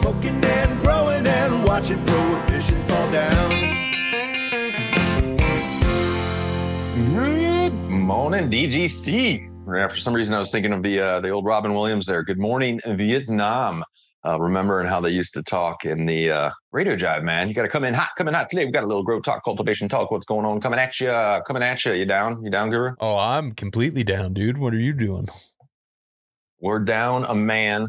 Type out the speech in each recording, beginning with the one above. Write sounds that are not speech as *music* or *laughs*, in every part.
smoking and growing and watching prohibition fall down. Good morning, DGC. For some reason, I was thinking of the uh, the old Robin Williams there. Good morning, Vietnam. Uh, remembering how they used to talk in the uh, radio jive, man. You got to come in hot, coming hot today. We got a little grow talk, cultivation talk. What's going on? Coming at you, coming at you. You down? You down, Guru? Oh, I'm completely down, dude. What are you doing? We're down a man.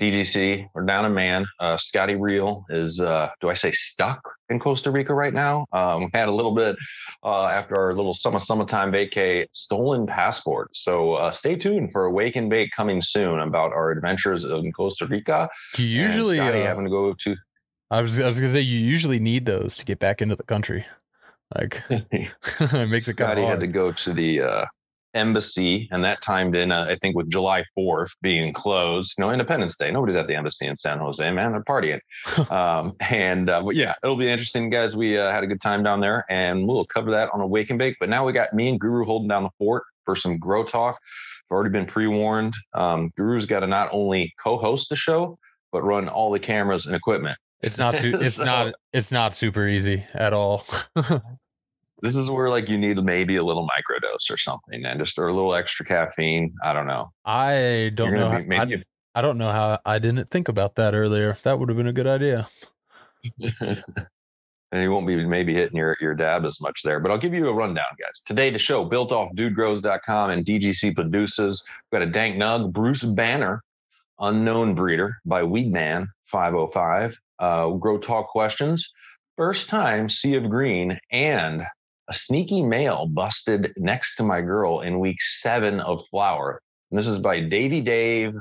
DGC, we're down a man. Uh, Scotty Real is, uh, do I say stuck in Costa Rica right now? Um, had a little bit uh, after our little summer summertime vacay, stolen passport. So uh, stay tuned for a Wake and Bake coming soon about our adventures in Costa Rica. You usually, uh, having to go to. I was, I was gonna say, you usually need those to get back into the country. Like, *laughs* it makes it kind Scotty of had to go to the uh, embassy, and that timed in, uh, I think, with July 4th being closed. No Independence Day. Nobody's at the embassy in San Jose, man. They're partying. *laughs* um, and uh, but yeah, it'll be interesting, guys. We uh, had a good time down there, and we'll cover that on a wake and bake. But now we got me and Guru holding down the fort for some grow talk. I've already been pre-warned. Um, Guru's got to not only co-host the show, but run all the cameras and equipment. It's not, su- *laughs* it's So- not, it's not super easy at all. *laughs* This is where like you need maybe a little microdose or something, and just or a little extra caffeine. I don't know. I don't know. How, maybe I, I don't know how I didn't think about that earlier. That would have been a good idea. *laughs* and you won't be maybe hitting your, your dab as much there. But I'll give you a rundown, guys. Today, the show built off dudegrows.com and DGC produces. We've got a dank nug, Bruce Banner, unknown breeder by Weedman 505. Uh, grow talk questions. First time Sea of Green and a sneaky male busted next to my girl in week seven of flower. And this is by Davy Dave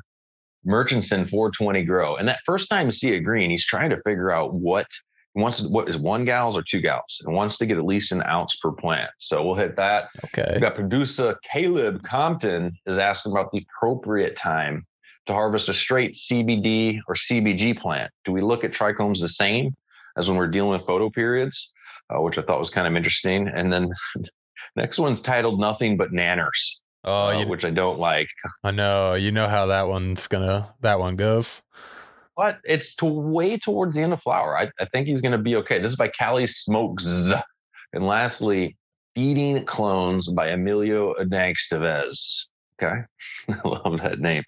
Murchison 420 Grow. And that first time Sea a Green, he's trying to figure out what he wants what is one gals or two gals and wants to get at least an ounce per plant. So we'll hit that. Okay. We've got producer Caleb Compton is asking about the appropriate time to harvest a straight CBD or CBG plant. Do we look at trichomes the same as when we're dealing with photo periods, uh, which I thought was kind of interesting. And then *laughs* next one's titled "Nothing But Nanners," Oh, uh, you, which I don't like. I know. You know how that one's gonna, that one goes. But it's to way towards the end of flower. I, I think he's to be okay. This is by Cali Smokes. And lastly, Feeding Clones by Emilio Dank Okay. *laughs* I love that name.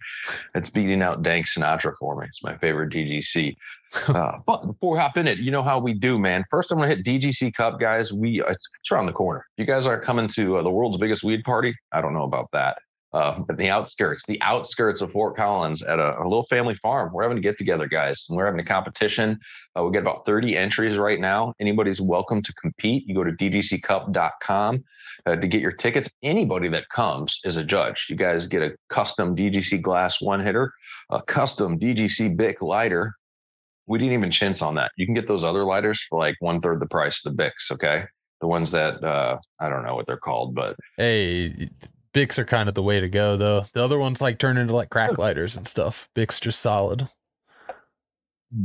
It's beating out Dank Sinatra for me. It's my favorite DGC. *laughs* Uh, but before we hop in it, you know how we do, man. First, I'm going to hit DGC Cup, guys. We it's, it's around the corner. You guys aren't coming to uh, the world's biggest weed party. I don't know about that. Uh, but the outskirts, the outskirts of Fort Collins at a, a little family farm. We're having a get together, guys, and we're having a competition. Uh, we get about 30 entries right now. Anybody's welcome to compete. You go to dgccup.com uh, to get your tickets. Anybody that comes is a judge. You guys get a custom DGC glass one hitter, a custom DGC Bic lighter. We didn't even chintz on that. You can get those other lighters for like one third the price of the Bics. Okay. The ones that uh, I don't know what they're called, but Hey, Bics are kind of the way to go, though. The other ones like turn into like crack lighters and stuff. Bics just solid.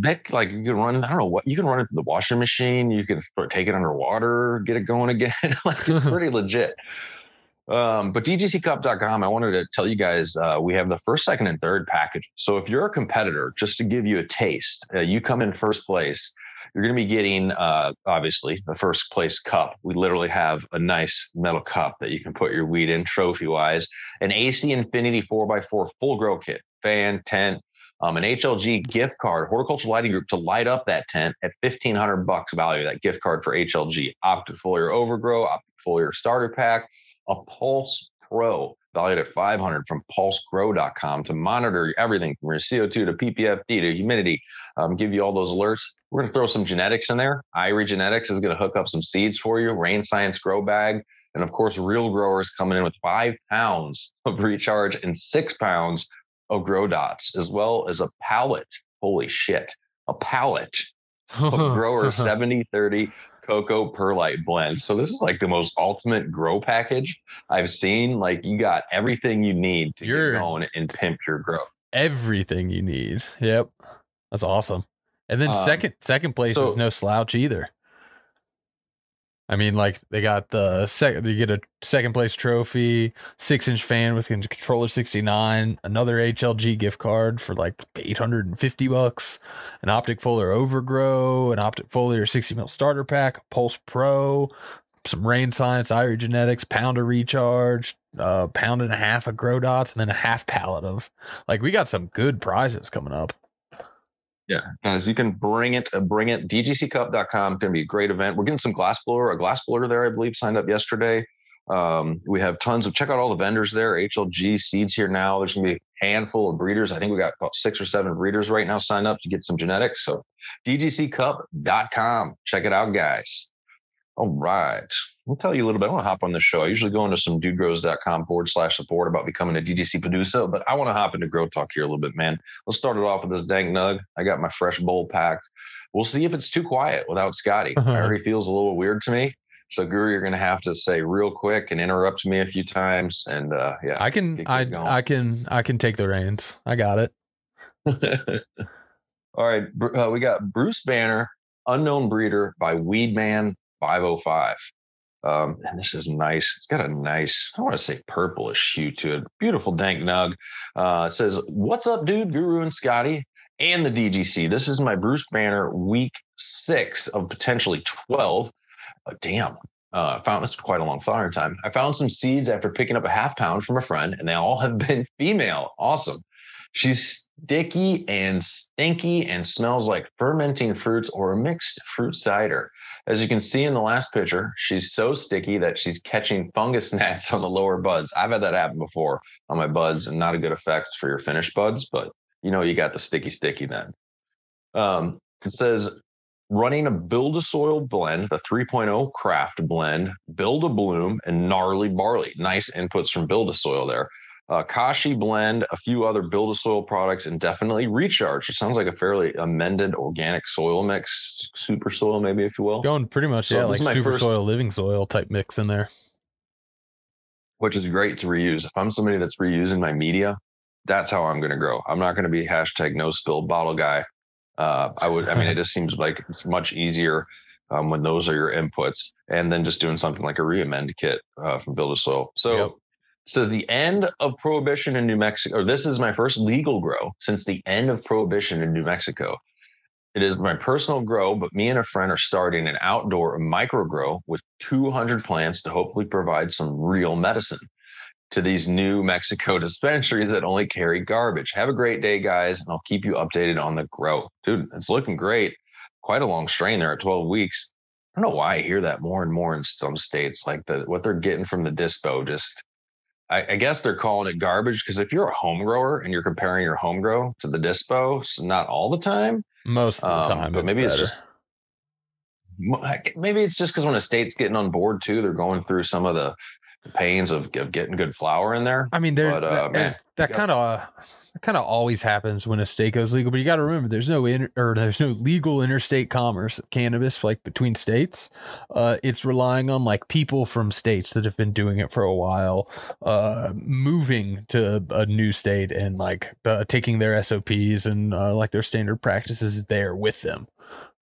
Bic, like you can run, I don't know what you can run it through the washing machine. You can take it underwater, get it going again. *laughs* like it's *laughs* pretty legit. Um, but DGCcup.com, I wanted to tell you guys uh, we have the first, second, and third package. So if you're a competitor, just to give you a taste, uh, you come in first place. You're going to be getting, uh, obviously, the first place cup. We literally have a nice metal cup that you can put your weed in trophy wise. An AC Infinity 4x4 full grow kit, fan, tent, um, an HLG gift card, horticulture lighting group to light up that tent at 1500 bucks value, that gift card for HLG, optic foliar overgrow, optic foliar starter pack, a Pulse Pro valued at 500 from pulsegrow.com to monitor everything from your CO2 to PPFD to humidity, um, give you all those alerts. We're going to throw some genetics in there. Irie Genetics is going to hook up some seeds for you, Rain Science Grow Bag. And of course, real growers coming in with five pounds of recharge and six pounds of grow dots, as well as a pallet. Holy shit, a pallet of *laughs* grower 70 30 cocoa perlite blend. So this is like the most ultimate grow package I've seen. Like you got everything you need to You're- get going and pimp your grow. Everything you need. Yep. That's awesome. And then Um, second second place so- is no slouch either. I mean, like they got the second, you get a second place trophy, six inch fan with controller 69, another HLG gift card for like 850 bucks, an optic foliar overgrow, an optic foliar 60 mil starter pack, Pulse Pro, some rain science, Irie genetics, pound of recharge, uh, pound and a half of grow dots, and then a half pallet of like we got some good prizes coming up. Yeah, guys, you can bring it, bring it. DGCcup.com going to be a great event. We're getting some glass blower, a glass blower there, I believe, signed up yesterday. Um, we have tons of check out all the vendors there. HLG seeds here now. There's going to be a handful of breeders. I think we got about six or seven breeders right now signed up to get some genetics. So DGCcup.com. Check it out, guys. All right. I'll tell you a little bit. I want to hop on this show. I usually go into some dudegrows.com forward slash support about becoming a DGC producer, but I want to hop into Grow Talk here a little bit, man. Let's start it off with this dank nug. I got my fresh bowl packed. We'll see if it's too quiet without Scotty. *laughs* Uh-huh. It already feels a little weird to me. So, Guru, you're going to have to say real quick and interrupt me a few times. And uh, yeah, I can, I, going. I can, I can take the reins. I got it. *laughs* All right. Uh, we got Bruce Banner, Unknown Breeder by Weedman 505. Um, and this is nice. It's got a nice, I want to say purplish hue to it. Beautiful dank nug. Uh, it says, What's up, dude? Guru and Scotty and the DGC. This is my Bruce Banner week six of potentially 12. Uh, damn. Uh, found this quite a long flowering time. I found some seeds after picking up a half pound from a friend, and they all have been female. Awesome. She's sticky and stinky and smells like fermenting fruits or a mixed fruit cider. As you can see in the last picture, she's so sticky that she's catching fungus *laughs* gnats on the lower buds. I've had that happen before on my buds and not a good effect for your finished buds, but you know, you got the sticky, sticky then. Um, it says running a build a soil blend, the 3.0 craft blend, build a bloom, and gnarly barley. Nice inputs from build a soil there. Uh, Kashi blend, a few other build a soil products, and definitely recharge. It sounds like a fairly amended organic soil mix, super soil, maybe, if you will, Going pretty much, So yeah, like super first- soil, living soil type mix in there. which is great to reuse. If I'm somebody that's reusing my media, that's how I'm going to grow. I'm not going to be hashtag no spill bottle guy. Uh, I would, I mean, it *laughs* just seems like it's much easier um, when those are your inputs and then just doing something like a reamend kit uh, from Build a Soil. So Yep. Says the end of prohibition in New Mexico, or this is my first legal grow since the end of prohibition in New Mexico. It is my personal grow, but me and a friend are starting an outdoor micro grow with 200 plants to hopefully provide some real medicine to these new Mexico *laughs* dispensaries that only carry garbage. Have a great day, guys, and I'll keep you updated on the grow. Dude, it's looking great. Quite a long strain there at 12 weeks. I don't know why I hear that more and more in some states, like the what they're getting from the dispo. Just, I, I guess they're calling it garbage because if you're a home grower and you're comparing your home grow to the dispo, it's not all the time, Most of the Um, time, but it's maybe it's just maybe it's just because when a state's getting on board too, they're going through some of the, the pains of, of getting good flour in there. I mean, there But, uh, that, man, that kind of that kind of always happens when a state goes legal. But you got to remember, there's no inter, or there's no legal interstate commerce of cannabis like between states. Uh, it's relying on like people from states that have been doing it for a while, uh, moving to a new state and like uh, taking their SOPs and uh, like their standard practices there with them.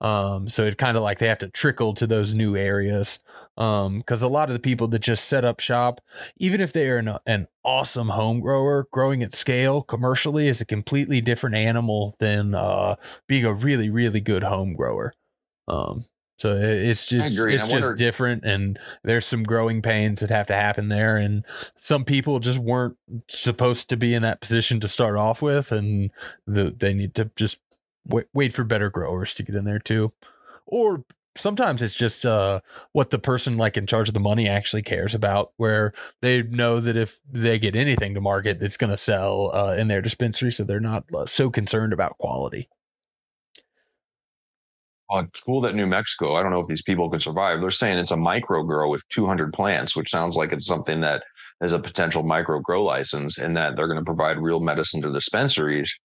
Um, so it kind of like they have to trickle to those new areas. Um, because a lot of the people that just set up shop even if they are an, an awesome home grower, growing at scale commercially is a completely different animal than uh, being a really, really good home grower. Um, so it- it's just it's just wonder- different, and there's some growing pains that have to happen there, and some people just weren't supposed to be in that position to start off with, and the, they need to just wait, wait for better growers to get in there too, or sometimes it's just uh what the person like in charge of the money actually cares about where they know that if they get anything to market it's going to sell uh, in their dispensary so they're not uh, so concerned about quality it's cool that New Mexico, I don't know if these people could survive. They're saying it's a micro grow with 200 plants, which sounds like it's something that is a potential micro grow license and that they're going to provide real medicine to dispensaries.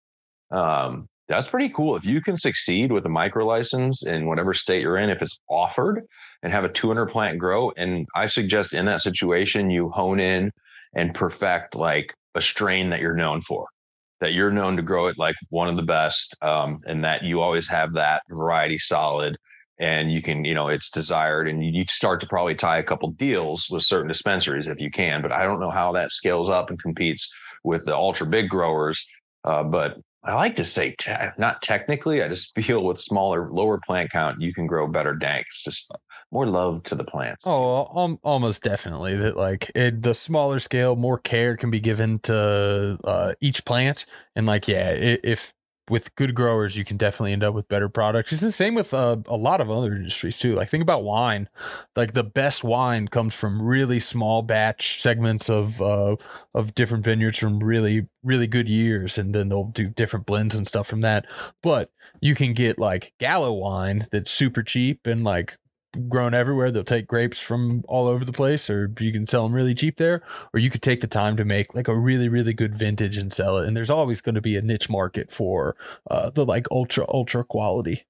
Um, that's pretty cool. If you can succeed with a micro license in whatever state you're in, if it's offered and have a 200 plant grow, and I suggest in that situation, you hone in and perfect like a strain that you're known for that you're known to grow it like one of the best um, and that you always have that variety solid and you can, you know, it's desired, and you start to probably tie a couple deals with certain dispensaries if you can. But I don't know how that scales up and competes with the ultra big growers. Uh, but I like to say, te- not technically. I just *laughs* feel with smaller, lower plant count, you can grow better danks. Just more love to the plants. Oh, um, almost definitely that like it, the smaller scale, more care can be given to uh, each plant, and like yeah, if with good growers, you can definitely end up with better products. It's the same with uh, a lot of other industries too. Like think about wine. Like the best wine comes from really small batch segments of uh, of different vineyards from really really good years, and then they'll do different blends and stuff from that. But you can get like Gallo wine that's super cheap and like grown everywhere. They'll take grapes from all over the place, or you can sell them really cheap there, or you could take the time to make like a really, really good vintage and sell it. And there's always going to be a niche market for uh, the like ultra, ultra quality.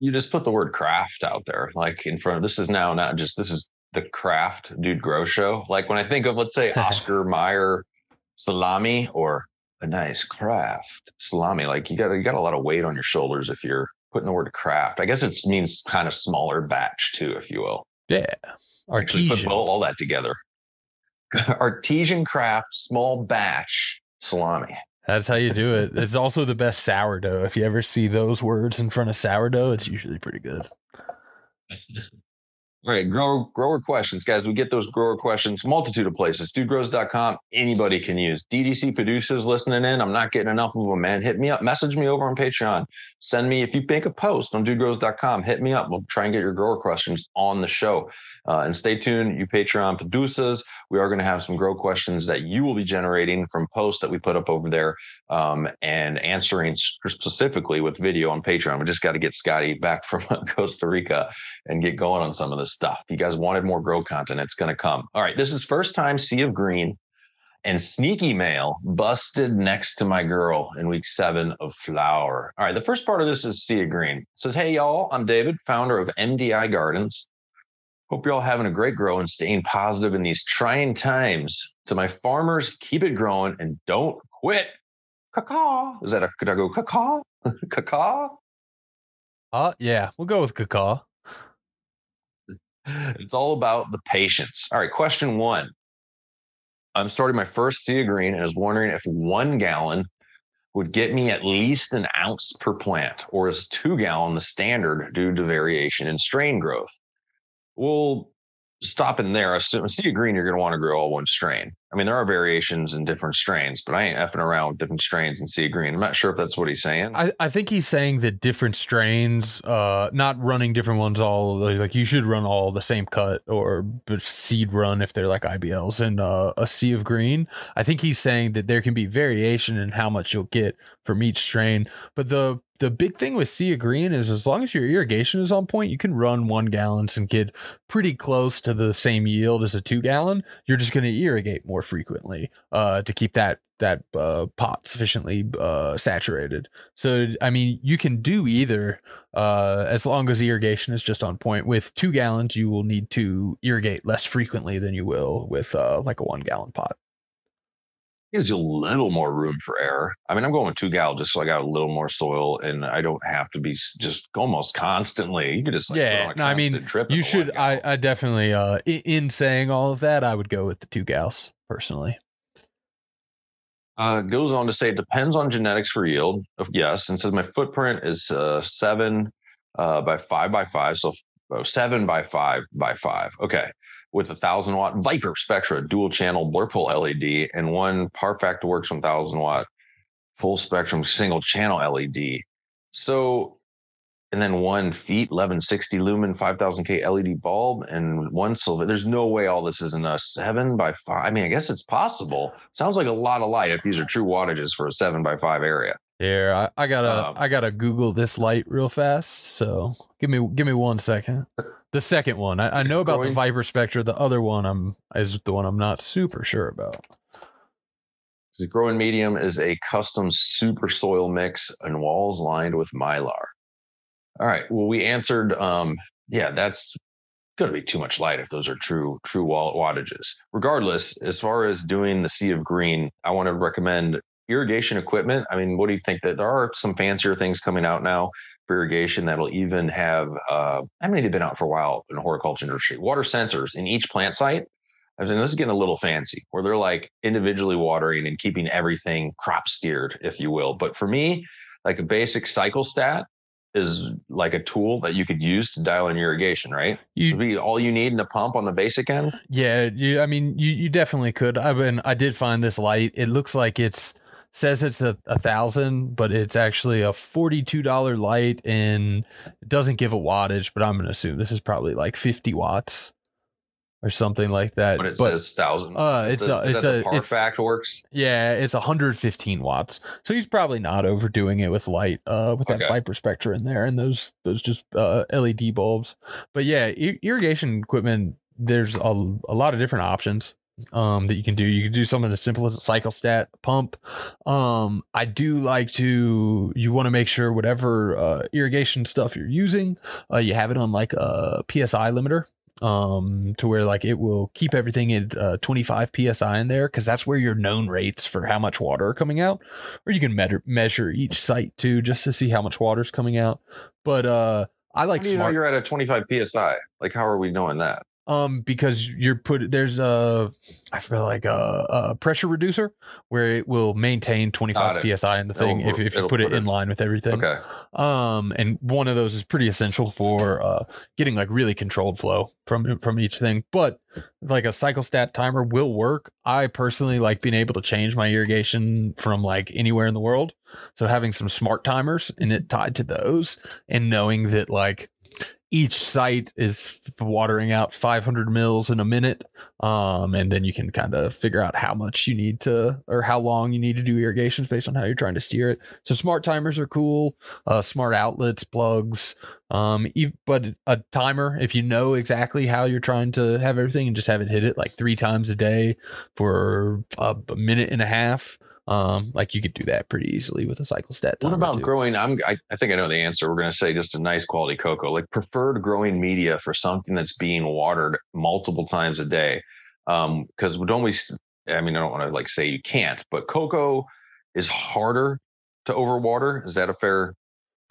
You just put the word craft out there, like in front of this is now not just this is the craft dude grow show. Like when I think of let's say *laughs* Oscar Mayer salami or a nice craft salami, like you got you got a lot of weight on your shoulders if you're putting the word craft. I guess it means kind of smaller batch too, if you will. Yeah. Artesian. Put all, all that together. *laughs* Artesian craft, small batch salami. That's how you do it. It's also the best sourdough. If you ever see those words in front of sourdough, it's usually pretty good. *laughs* All right, grower grower questions, guys. We get those grower questions, multitude of places. Dudegrows.com, anybody can use. DDC producers listening in. I'm not getting enough of them, man. Hit me up, message me over on Patreon. Send me if you make a post on dudegrows.com, hit me up. We'll try and get your grower questions on the show. Uh, and stay tuned, you Patreon producers. We are going to have some grow questions that you will be generating from posts that we put up over there um, and answering specifically with video on Patreon. We just got to get Scotty back *laughs* from Costa Rica and get going on some of this stuff. You guys wanted more grow content, it's going to come. All right, this is first time Sea of Green and Sneaky Male busted next to my girl in week seven of Flower. All right, the first part of this is Sea of Green. It says, Hey, y'all, I'm David, founder of MDI Gardens. Hope you're all having a great grow and staying positive in these trying times. To my farmers, keep it growing and don't quit. Caca. Is that a, could I go caca? *laughs* caca? Uh, yeah, we'll go with cacao. It's all about the patience. All right, question one. I'm starting my first Sea of Green and I was wondering if one gallon would get me at least an ounce per plant, or is two gallon the standard due to variation in strain growth? Well, stopping there, assume Sea of Green, you're going to want to grow all one strain. I mean, there are variations in different strains, but I ain't effing around with different strains in Sea Green. I'm not sure if that's what he's saying. I, I think he's saying that different strains, uh, not running different ones all like you should run all the same cut or seed run if they're like IBLs and uh, a sea of green. I think he's saying that there can be variation in how much you'll get from each strain. But the the big thing with sea green is as long as your irrigation is on point, you can run one gallons and get pretty close to the same yield as a two gallon. You're just going to irrigate more frequently uh, to keep that that uh, pot sufficiently uh, saturated. So I mean, you can do either uh, as long as irrigation is just on point. With two gallons, you will need to irrigate less frequently than you will with uh, like a one gallon pot. Gives you a little more room for error. I mean, I'm going with two gal just so I got a little more soil and I don't have to be just almost constantly. You could just like, yeah, no, I mean, trip you should. I. I definitely, uh, in, in saying all of that, I would go with the two gals personally. Uh, goes on to say it depends on genetics for yield. Yes, and says my footprint is uh, seven uh, by five by five, so seven by five by five. Okay, with a thousand watt ViparSpectra dual channel Blurple LED and one Parfact Works one thousand watt full spectrum single channel LED. So, and then one feet eleven sixty lumen five thousand K LED bulb and one silver. There's no way all this isn't a seven by five. I mean, I guess it's possible. Sounds like a lot of light if these are true wattages for a seven by five area. Here, I, I gotta, Um, I gotta Google this light real fast. So give me, give me one second. The second one, I, I know about the Growing- ViparSpectra. The other one, I'm is the one I'm not super sure about. The growing medium is a custom super soil mix and walls lined with mylar. All right. Well, we answered. Um, yeah, that's going to be too much light if those are true true wall wattages. Regardless, as far as doing the sea of green, I want to recommend irrigation equipment. I mean, what do you think that there are some fancier things coming out now? For irrigation that'll even have uh, I mean they've been out for a while in the horticulture industry. Water sensors in each plant site. I was saying this is getting a little fancy, where they're like individually watering and keeping everything crop steered, if you will. But for me, like a basic cycle stat is like a tool that you could use to dial in irrigation, right? You be all you need in a pump on the basic end. Yeah, you. I mean, you you definitely could. I mean, I did find this light. It looks like it's says it's a, a thousand, but it's actually a forty-two dollar light, and it doesn't give a wattage. But I'm gonna assume this is probably like fifty watts or something like that. But it but says thousand, uh, it's a, it's that a it's fact works. yeah, it's 115 watts. So he's probably not overdoing it with light, uh, with that Okay. ViparSpectra in there and those those just uh, LED bulbs. But yeah, ir- irrigation equipment. There's a, a lot of different options um that you can do. You can do something as simple as a cycle stat pump. Um, I do like to. You want to make sure whatever uh, irrigation stuff you're using, uh, you have it on like a PSI limiter um to where like it will keep everything at uh, 25 psi in there because that's where your known rates for how much water are coming out or you can measure measure each site too just to see how much water is coming out but uh i How like do you know you're at a 25 psi? Like, how are we knowing that? Um because you're put there's a i feel like a, a pressure reducer where it will maintain 25 psi in the thing It'll- if, if you put it put in it- line with everything. Okay, um and one of those is pretty essential for uh getting like really controlled flow from from each thing. But like a cycle stat timer will work. I personally like being able to change my irrigation from like anywhere in the world. So having some smart timers and it tied to those and knowing that like each site is watering out 500 mils in a minute um and then you can kind of figure out how much you need to or how long you need to do irrigations based on how you're trying to steer it. So smart timers are cool uh smart outlets plugs um but a timer if you know exactly how you're trying to have everything and just have it hit it like three times a day for a minute and a half um like you could do that pretty easily with a cycle stat what about growing? I'm. I, I think I know the answer. We're going to say just a nice quality cocoa, like preferred growing media for something that's being watered multiple times a day. Um, because don't we? I mean, I don't want to like say you can't, but cocoa is harder to overwater. Is that a fair?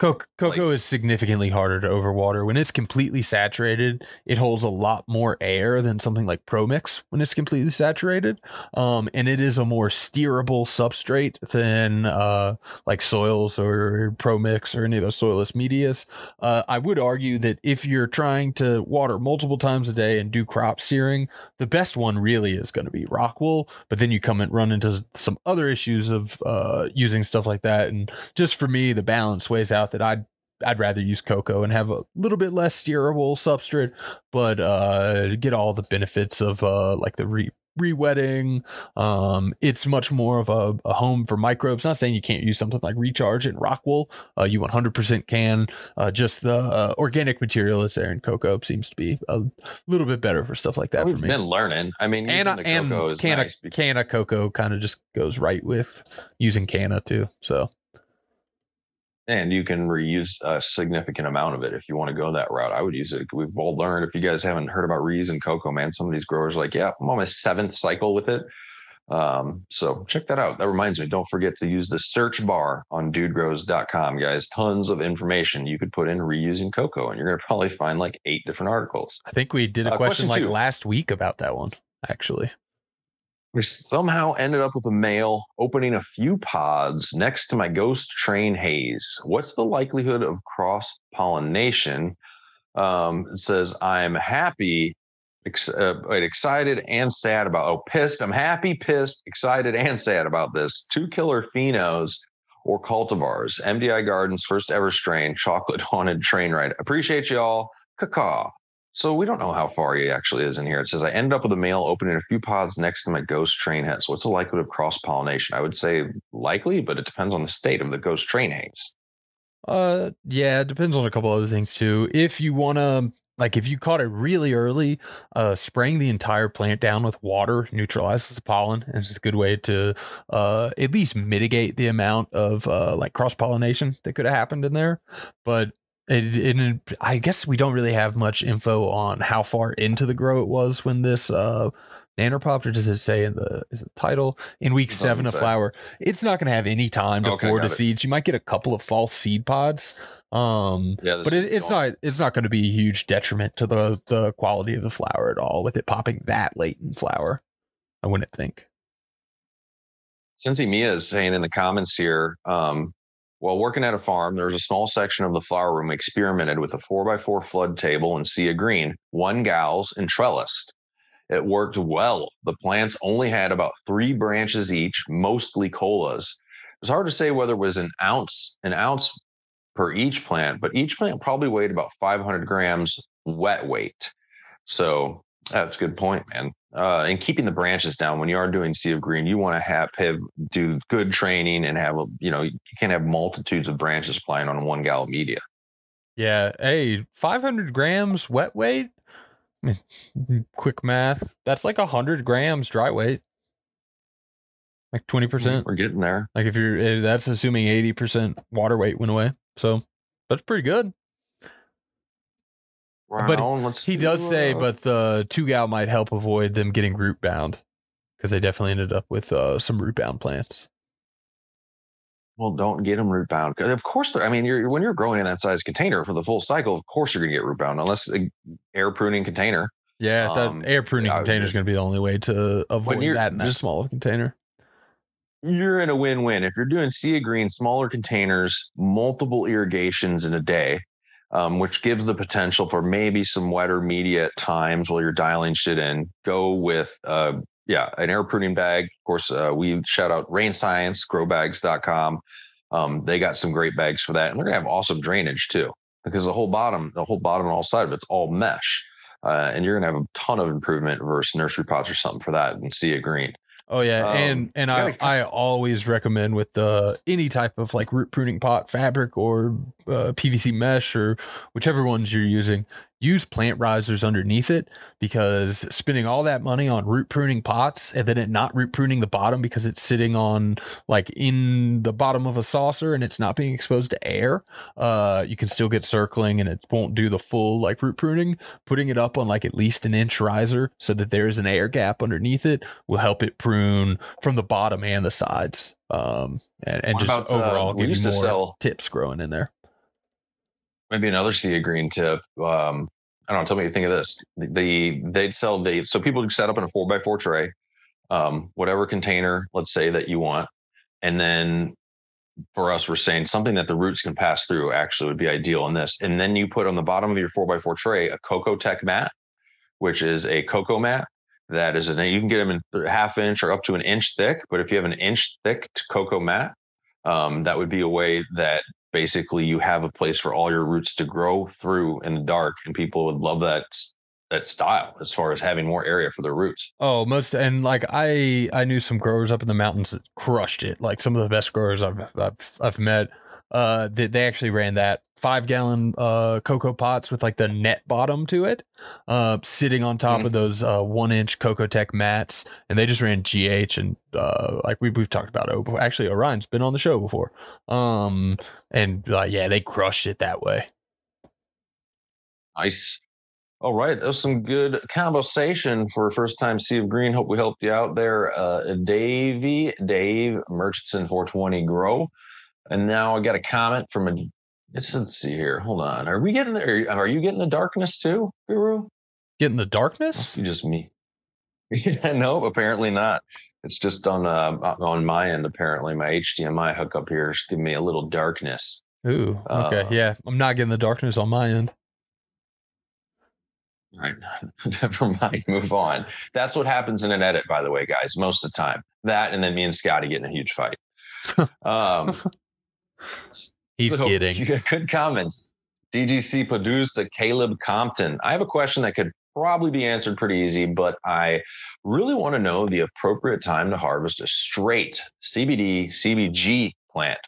Co- cocoa is significantly harder to overwater. When it's completely saturated, it holds a lot more air than something like Promix when it's completely saturated. Um, and it is a more steerable substrate than uh, like soils or Promix or any of those soilless medias. Uh, I would argue that if you're trying to water multiple times a day and do crop steering, the best one really is going to be rock wool. But then you come and run into some other issues of uh, using stuff like that. And just for me, the balance weighs out that I'd I'd rather use cocoa and have a little bit less steerable substrate, but uh, get all the benefits of uh, like the re re-wetting. Um, it's much more of a, a home for microbes. Not saying you can't use something like recharge and rock wool. Uh, you 100% can. Uh, just the uh, organic material that's there in cocoa seems to be a little bit better for stuff like that We've for me. been learning. I mean, using Anna the and is canna nice because- canna cocoa kind of just goes right with using canna too. So and you can reuse a significant amount of it if you want to go that route. I would use it. We've all learned. If you guys haven't heard about reusing cocoa, man, some of these growers are like, yeah, I'm on my seventh cycle with it. Um, so check that out. That reminds me, don't forget to use the search bar on dudegrows.com, guys. Tons of information you could put in reusing cocoa, and you're gonna *laughs* probably find like eight different articles. I think we did a Uh, question, question like last week about that one, actually. We somehow ended up with a male opening a few pods next to my ghost train haze. What's the likelihood of cross pollination? Um, it says, I'm happy, ex- uh, excited, and sad about. Oh, pissed. I'm happy, pissed, excited, and sad about this. Two killer phenos or cultivars. MDI Gardens first ever strain, chocolate *laughs* haunted train ride. Appreciate y'all. Cacaw. So we don't know how far he actually is in here. It says I ended up with a male opening a few pods next to my ghost train head. So What's the likelihood of cross pollination? I would say likely, but it depends on the state of the ghost train haze. Uh, yeah, it depends on a couple other things too. If you want to, like, if you caught it really early, uh, spraying the entire plant down with water neutralizes the pollen, and it's a good way to, uh, at least mitigate the amount of uh, like cross pollination that could have happened in there. But it, it, I guess we don't really have much info on how far into the grow it was when this uh Nanopop, or does it say in the is the title in week It seven of flower? It's not going to have any time to Okay, forward to seeds. You might get a couple of false seed pods, um, Yeah, but it, seeds it's don't- not it's not going to be a huge detriment to the the quality of the flower at all with it popping that late in flower. I wouldn't think. Cincy Mia is saying in the comments here, um, while working at a farm, there was a small section of the flower room experimented with a four by four flood table and sea green, one gals and trellised. It worked well. The plants only had about three branches each, mostly colas. It was hard to say whether it was an ounce, an ounce per each plant, but each plant probably weighed about 500 grams wet weight. So that's a good point, man. Uh, and keeping the branches down when you are doing sea of green, you want to have, have do good training and have a you know you can't have multitudes of branches playing on one gal media. Yeah. Hey, 500 grams wet weight. I *laughs* mean, quick math. That's like 100 grams dry weight. Like 20%. We're getting there. Like if you're, eh, that's assuming 80% water weight went away. So that's pretty good. But He do, does say, uh, but the two gal might help avoid them getting root bound because they definitely ended up with uh, some root bound plants. well, don't get them root bound. Of course, they're, I mean, you're when you're growing in that size container for the full cycle. Of course, you're going to get root bound unless air pruning container. Yeah, Um, that air pruning yeah, container is going to be the only way to avoid that in that just- small container. you're in a win-win if you're doing sea of green smaller containers multiple irrigations in a day um, which gives the potential for maybe some wetter media at times while you're dialing shit in. Go with uh, yeah an air pruning bag. Of course uh, we shout out rain science growbags.com um, they got some great bags for that and they're gonna have awesome drainage too because the whole bottom the whole bottom and all side of it's all mesh uh, and you're gonna have a ton of improvement versus nursery pots or something for that and sea of green Oh yeah, Um, and and I I always recommend with uh, any type of like root pruning pot fabric or uh, PVC mesh or whichever ones you're using, use plant risers underneath it because spending all that money on root pruning pots and then it not root pruning the bottom because it's sitting on like in the bottom of a saucer and it's not being exposed to air, uh, you can still get circling and it won't do the full like root pruning. Putting it up on like at least an inch riser so that there is an air gap underneath it will help it prune from the bottom and the sides. Um, and, and just about, uh, overall we give you more sell- tips growing in there. maybe another sea of green tip. Um, I don't know. Tell me what you think of this. The they'd sell the so people set up in a four by four tray, um, whatever container, let's say that you want, and then for us, we're saying something that the roots can pass through actually would be ideal in this. And then you put on the bottom of your four by four tray a Cocoa Tech mat, which is a cocoa mat that is an you can get them in half inch or up to an inch thick. But if you have an inch thick cocoa mat, um, that would be a way that basically you have a place for all your roots to grow through in the dark and people would love that that style as far as having more area for their roots Oh, most and like I I knew some growers up in the mountains that crushed it. Like some of the best growers I've I've, I've met. Uh, they, they actually ran that five gallon uh cocoa pots with like the net bottom to it, uh, sitting on top Mhm. of those uh one inch Cocoa Tech mats, and they just ran GH and uh like we we've talked about it. Actually, Orion's been on the show before. Um, and uh, yeah, they crushed it that way. nice all right that was some good conversation for first time sea of green hope we helped you out there uh davey dave murchison 420 grow and now i got a comment from a let's, let's see here hold on are we getting there are you getting the darkness too guru Getting the darkness. be just me. *laughs* Yeah, no, apparently not. It's just on uh, on my end. Apparently, my HDMI hookup here is giving me a little darkness. Ooh, okay, Uh, yeah, I'm not getting the darkness on my end. All right, *laughs* never mind. Move on. That's what happens in an edit, by the way, guys. Most of the time, that and then me and Scotty get in a huge fight. *laughs* Um, He's so, kidding. *laughs* Good comments. DGC producer Caleb Compton. I have a question that could probably be answered pretty easy, but I really want to know the appropriate time to harvest a straight CBD CBG plant.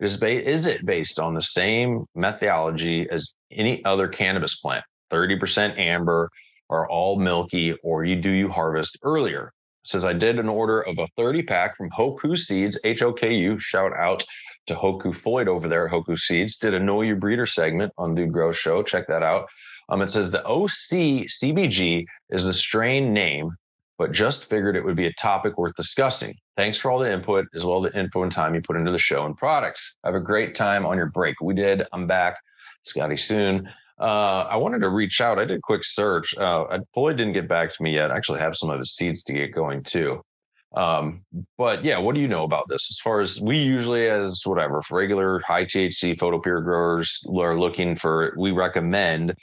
Is, ba- is it based on the same methodology as any other cannabis plant? 30% amber or all milky, or you do you harvest earlier? Says I did an order of a 30 pack from Hoku Seeds, H O K U. Shout out to Hoku Floyd over there at Hoku Seeds. Did a Know Your Breeder segment on Dude Grow Show. Check that out. Um, it says the OC CBG is the strain name, but just figured it would be a topic worth discussing. Thanks for all the input as well the info and time you put into the show and products. Have a great time on your break. We did. I'm back. Scotty soon. Uh, I wanted to reach out. I did a quick search. Uh, Floyd didn't get back to me yet. I actually have some of his seeds to get going too. Um, but yeah, what do you know about this? As far as we usually, as whatever, regular high THC photopure growers are looking for, we recommend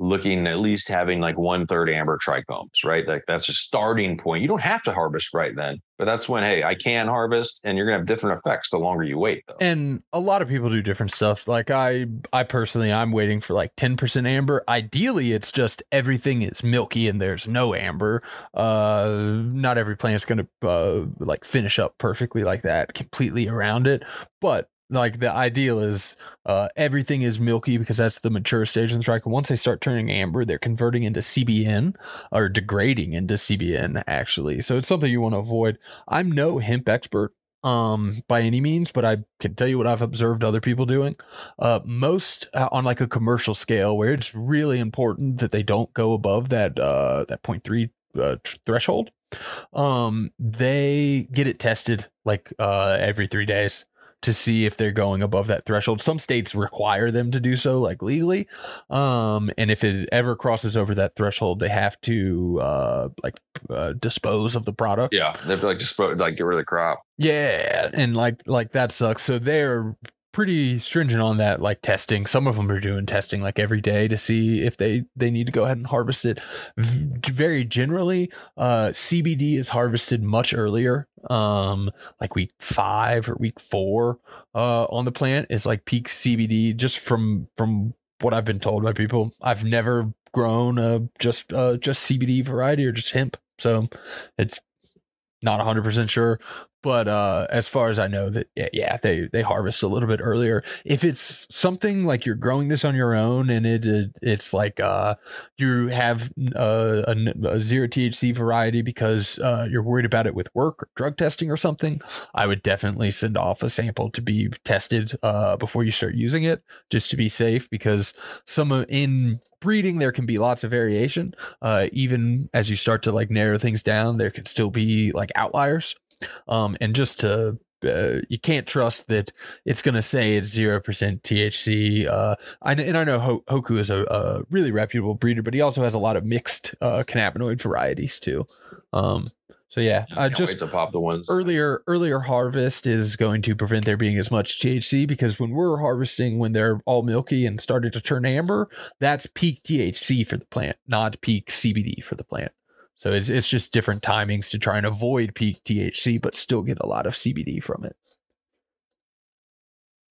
looking at least having like one third amber trichomes, right? Like that's a starting point. You don't have to harvest right then, but that's when, hey, I can harvest and you're gonna have different effects the longer you wait though. And a lot of people do different stuff. Like I I personally I'm waiting for like 10% amber. Ideally it's just everything is milky and there's no amber. Uh not every plant's gonna uh like finish up perfectly like that completely around it. But like the ideal is uh, everything is milky because that's the mature stage in the trichome. Once they start turning amber, they're converting into CBN or degrading into CBN actually. So it's something you want to avoid. I'm no hemp expert um by any means but i can tell you what i've observed other people doing uh most uh, on like a commercial scale where it's really important that they don't go above that uh that 0.3 uh, threshold um they get it tested like uh every 3 days to see if they're going above that threshold. Some states require them to do so, like legally. Um, and if it ever crosses over that threshold, they have to uh, like uh, dispose of the product. Yeah, they have to like just like get rid of the crop. Yeah, and like like that sucks. So they're pretty stringent on that like testing. Some of them are doing testing like every day to see if they they need to go ahead and harvest it. V- very generally uh cbd is harvested much earlier. Um like week 5 or week 4 uh on the plant is like peak cbd just from from what i've been told by people. I've never grown a just uh just cbd variety or just hemp. So it's not 100% sure but uh as far as i know that yeah, yeah, they they harvest a little bit earlier. If it's something like you're growing this on your own and it, it it's like uh you have uh, a, a, zero thc variety because uh you're worried about it with work or drug testing or something i would definitely send off a sample to be tested uh before you start using it just to be safe because some in breeding there can be lots of variation uh even as you start to like narrow things down there can still be like outliers um, and just to uh, you can't trust that it's going to say it's 0% THC. Uh, and I know Ho- Hoku is a, a, really reputable breeder, but he also has a lot of mixed uh, cannabinoid varieties too. Um, so yeah, uh, just to pop the ones earlier. Earlier harvest is going to prevent there being as much THC because when we're harvesting, when they're all milky and started to turn amber, that's peak THC for the plant, not peak CBD for the plant. So it's it's just different timings to try and avoid peak THC, but still get a lot of CBD from it.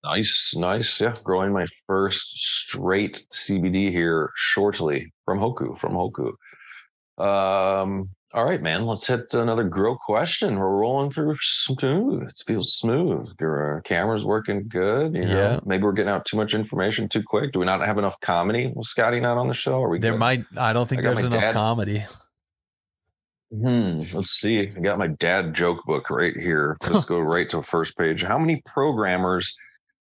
Nice, nice. Yeah, growing my first straight CBD here shortly from Hoku. From Hoku. Um. All right, man. Let's hit another grow question. We're rolling through smooth. It feels smooth. Your uh, camera's working good. You know? Yeah. Maybe we're getting out too much information too quick. Do we not have enough comedy? Was Scotty not on the show? Are we? There good? might. I don't think I there's enough dad. comedy. Hmm. Let's see. I got my dad joke book right here. Let's go *laughs* right to the first page. How many programmers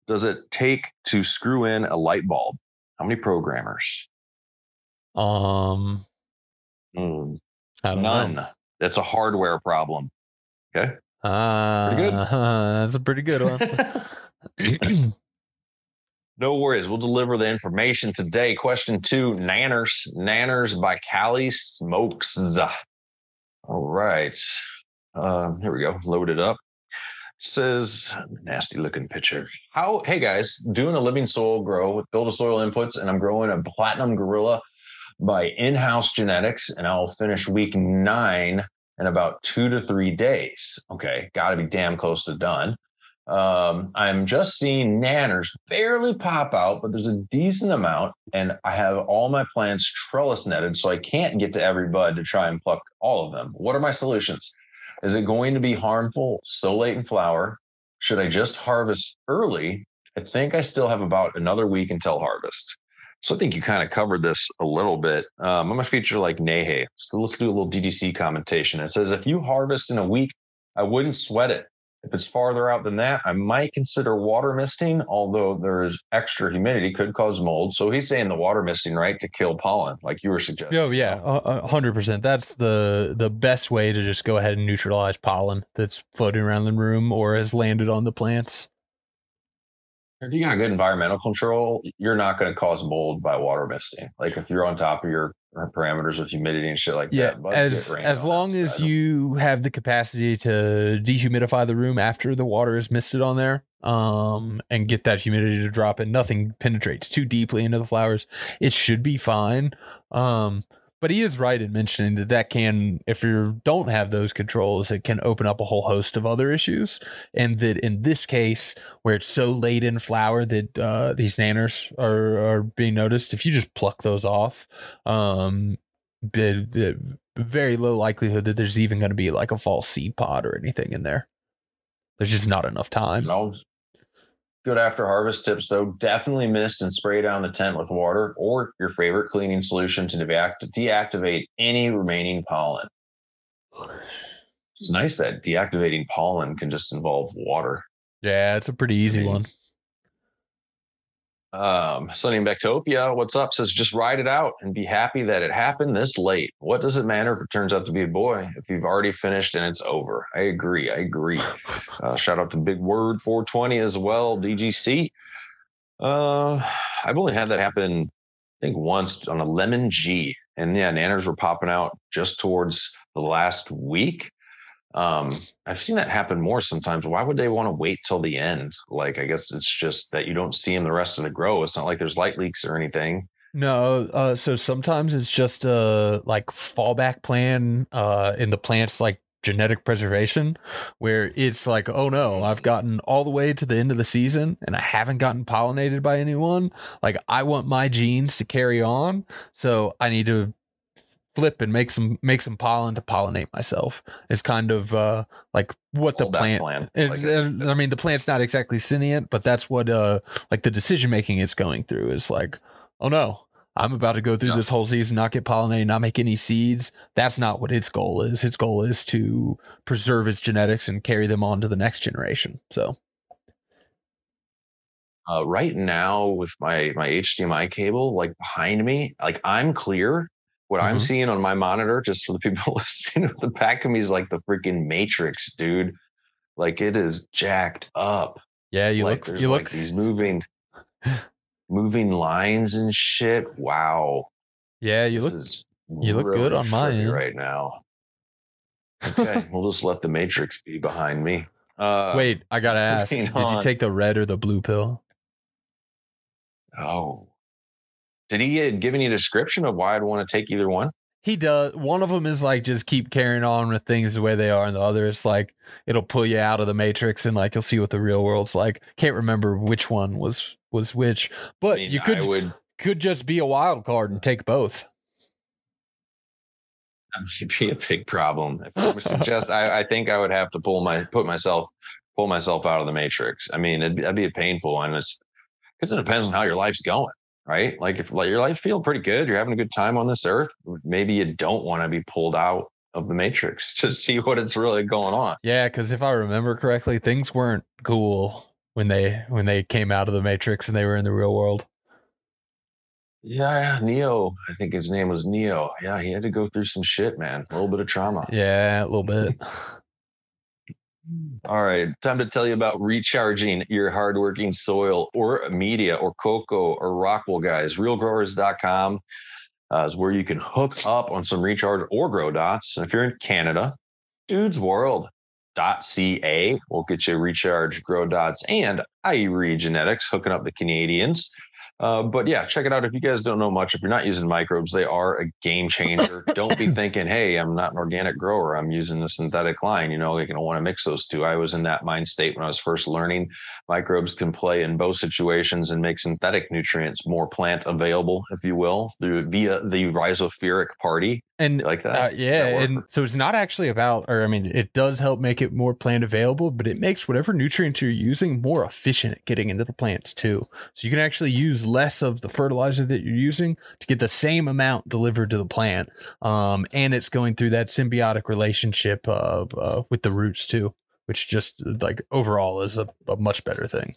does it take to screw in a light bulb? How many programmers? Um, mm, none. Know. That's a hardware problem. Okay. Uh, pretty good. Uh, *laughs* that's a pretty good one. *laughs* no worries. We'll deliver the information today. Question two Nanners. Nanners by Cali Smokes. All right. Um, here we go. Load it up. It says nasty looking picture. How hey guys, doing a living soil grow with build a soil inputs, and I'm growing a platinum gorilla by in-house genetics, and I'll finish week nine in about two to three days. Okay, gotta be damn close to done. Um, I'm just seeing nanners barely pop out, but there's a decent amount, and I have all my plants trellis netted, so I can't get to every bud to try and pluck all of them. What are my solutions? Is it going to be harmful so late in flower? Should I just harvest early? I think I still have about another week until harvest. So I think you kind of covered this a little bit. Um, I'm going to feature like Nehe. So let's do a little DDC commentation. It says if you harvest in a week, I wouldn't sweat it If it's farther out than that, I might consider water misting, although there is extra humidity could cause mold. So he's saying the water misting, right, to kill pollen, like you were suggesting. Oh yeah, a hundred percent. That's the the best way to just go ahead and neutralize pollen that's floating around the room or has landed on the plants. If you got good environmental control, you're not going to cause mold by water misting. Like if you're on top of your parameters with humidity and shit like yeah, that. as as long as you have the capacity to dehumidify the room after the water is misted on there, um, and get that humidity to drop and nothing penetrates too deeply into the flowers, it should be fine. Um, but he is right in mentioning that that can if you don't have those controls it can open up a whole host of other issues. And that in this case where it's so late in flower that uh, these nanners are, are being noticed if you just pluck those off um the, the very low likelihood that there's even going to be like a false seed pod or anything in there. There's just not enough time. No good after harvest tips though. Definitely mist and spray down the tent with water or your favorite cleaning solution to deactivate any remaining pollen. It's nice that deactivating pollen can just involve water. Yeah it's a pretty easy I mean, one um, Sunny Bectopia, what's up? Says just ride it out and be happy that it happened this late. What does it matter if it turns out to be a boy? If you've already finished and it's over. I agree. I agree. *laughs* Uh, shout out to Big Word 420 as well, DGC. Uh, I've only had that happen, I think, once on a lemon G. And yeah, nanners were popping out just towards the last week. Um, I've seen that happen more sometimes. Why would they want to wait till the end? Like, I guess it's just that you don't see them the rest of the grow. It's not like there's light leaks or anything. No, uh, so sometimes it's just a like fallback plan uh, in the plant's like genetic preservation, where it's like, oh no, I've gotten all the way to the end of the season and I haven't gotten pollinated by anyone. Like I want my genes to carry on, so I need to flip and make some make some pollen to pollinate myself is kind of uh like what the plant plan. It, like i mean the plant's not exactly sentient but that's what uh like the decision making it's going through is like oh no i'm about to go through yeah. this whole season not get pollinated not make any seeds that's not what its goal is its goal is to preserve its genetics and carry them on to the next generation so uh, right now with my my HDMI cable like behind me, like I'm clear, what mm-hmm. I'm seeing on my monitor, just for the people *laughs* listening, the back of me is like the freaking Matrix, dude. Like it is jacked up. Yeah, you like, look. You like look. These moving, *sighs* moving lines and shit. Wow. Yeah, you this look. You look good on end right now. Okay, *laughs* we'll just let the Matrix be behind me. Uh, Wait, I gotta ask. Did on. you take the red or the blue pill? Oh, did he give any description of why I'd want to take either one? He does. One of them is like just keep carrying on with things the way they are, and the other is like it'll pull you out of the matrix and like you'll see what the real world's like. Can't remember which one was was which, but I mean, you could would, could just be a wild card and take both. That might be a big problem. If I *laughs* suggest, I, I think I would have to pull my put myself pull myself out of the matrix. I mean, it'd, that'd be a painful one. It's because it depends on how your life's going right? Like if like your life feel pretty good, you're having a good time on this earth, maybe you don't want to be pulled out of the matrix *laughs* to see what it's really going on. Yeah, because if I remember correctly, things weren't cool when they when they came out of the matrix and they were in the real world. Yeah, yeah, Neo. I think his name was Neo. Yeah, he had to go through some shit, man. A little bit of trauma. Yeah, a little bit. *laughs* *laughs* All right, time to tell you about recharging your hardworking soil or media or cocoa or Rockwool, guys. Realgrowers.com uh, is where you can hook up on some recharge or grow dots. And if you're in Canada, Dudes World. .ca will get you recharge grow dots and IE genetics hooking up the Canadians. Uh, but yeah, check it out. If you guys don't know much, if you're not using microbes, they are a game changer. don't be *laughs* thinking, hey, I'm not an organic grower. I'm using a synthetic line. You know, you don't want to mix those two. I was in that mind state when I was first learning. Microbes can play in both situations and make synthetic nutrients more plant available, if you will, through via the rhizospheric party and like that. Uh, yeah, that and so it's not actually about, or I mean, it does help make it more plant available, but it makes whatever nutrients you're using more efficient at getting into the plants too. So you can actually use less of the fertilizer that you're using to get the same amount delivered to the plant, um, and it's going through that symbiotic relationship uh, uh, with the roots too. which just like overall is a, a much better thing.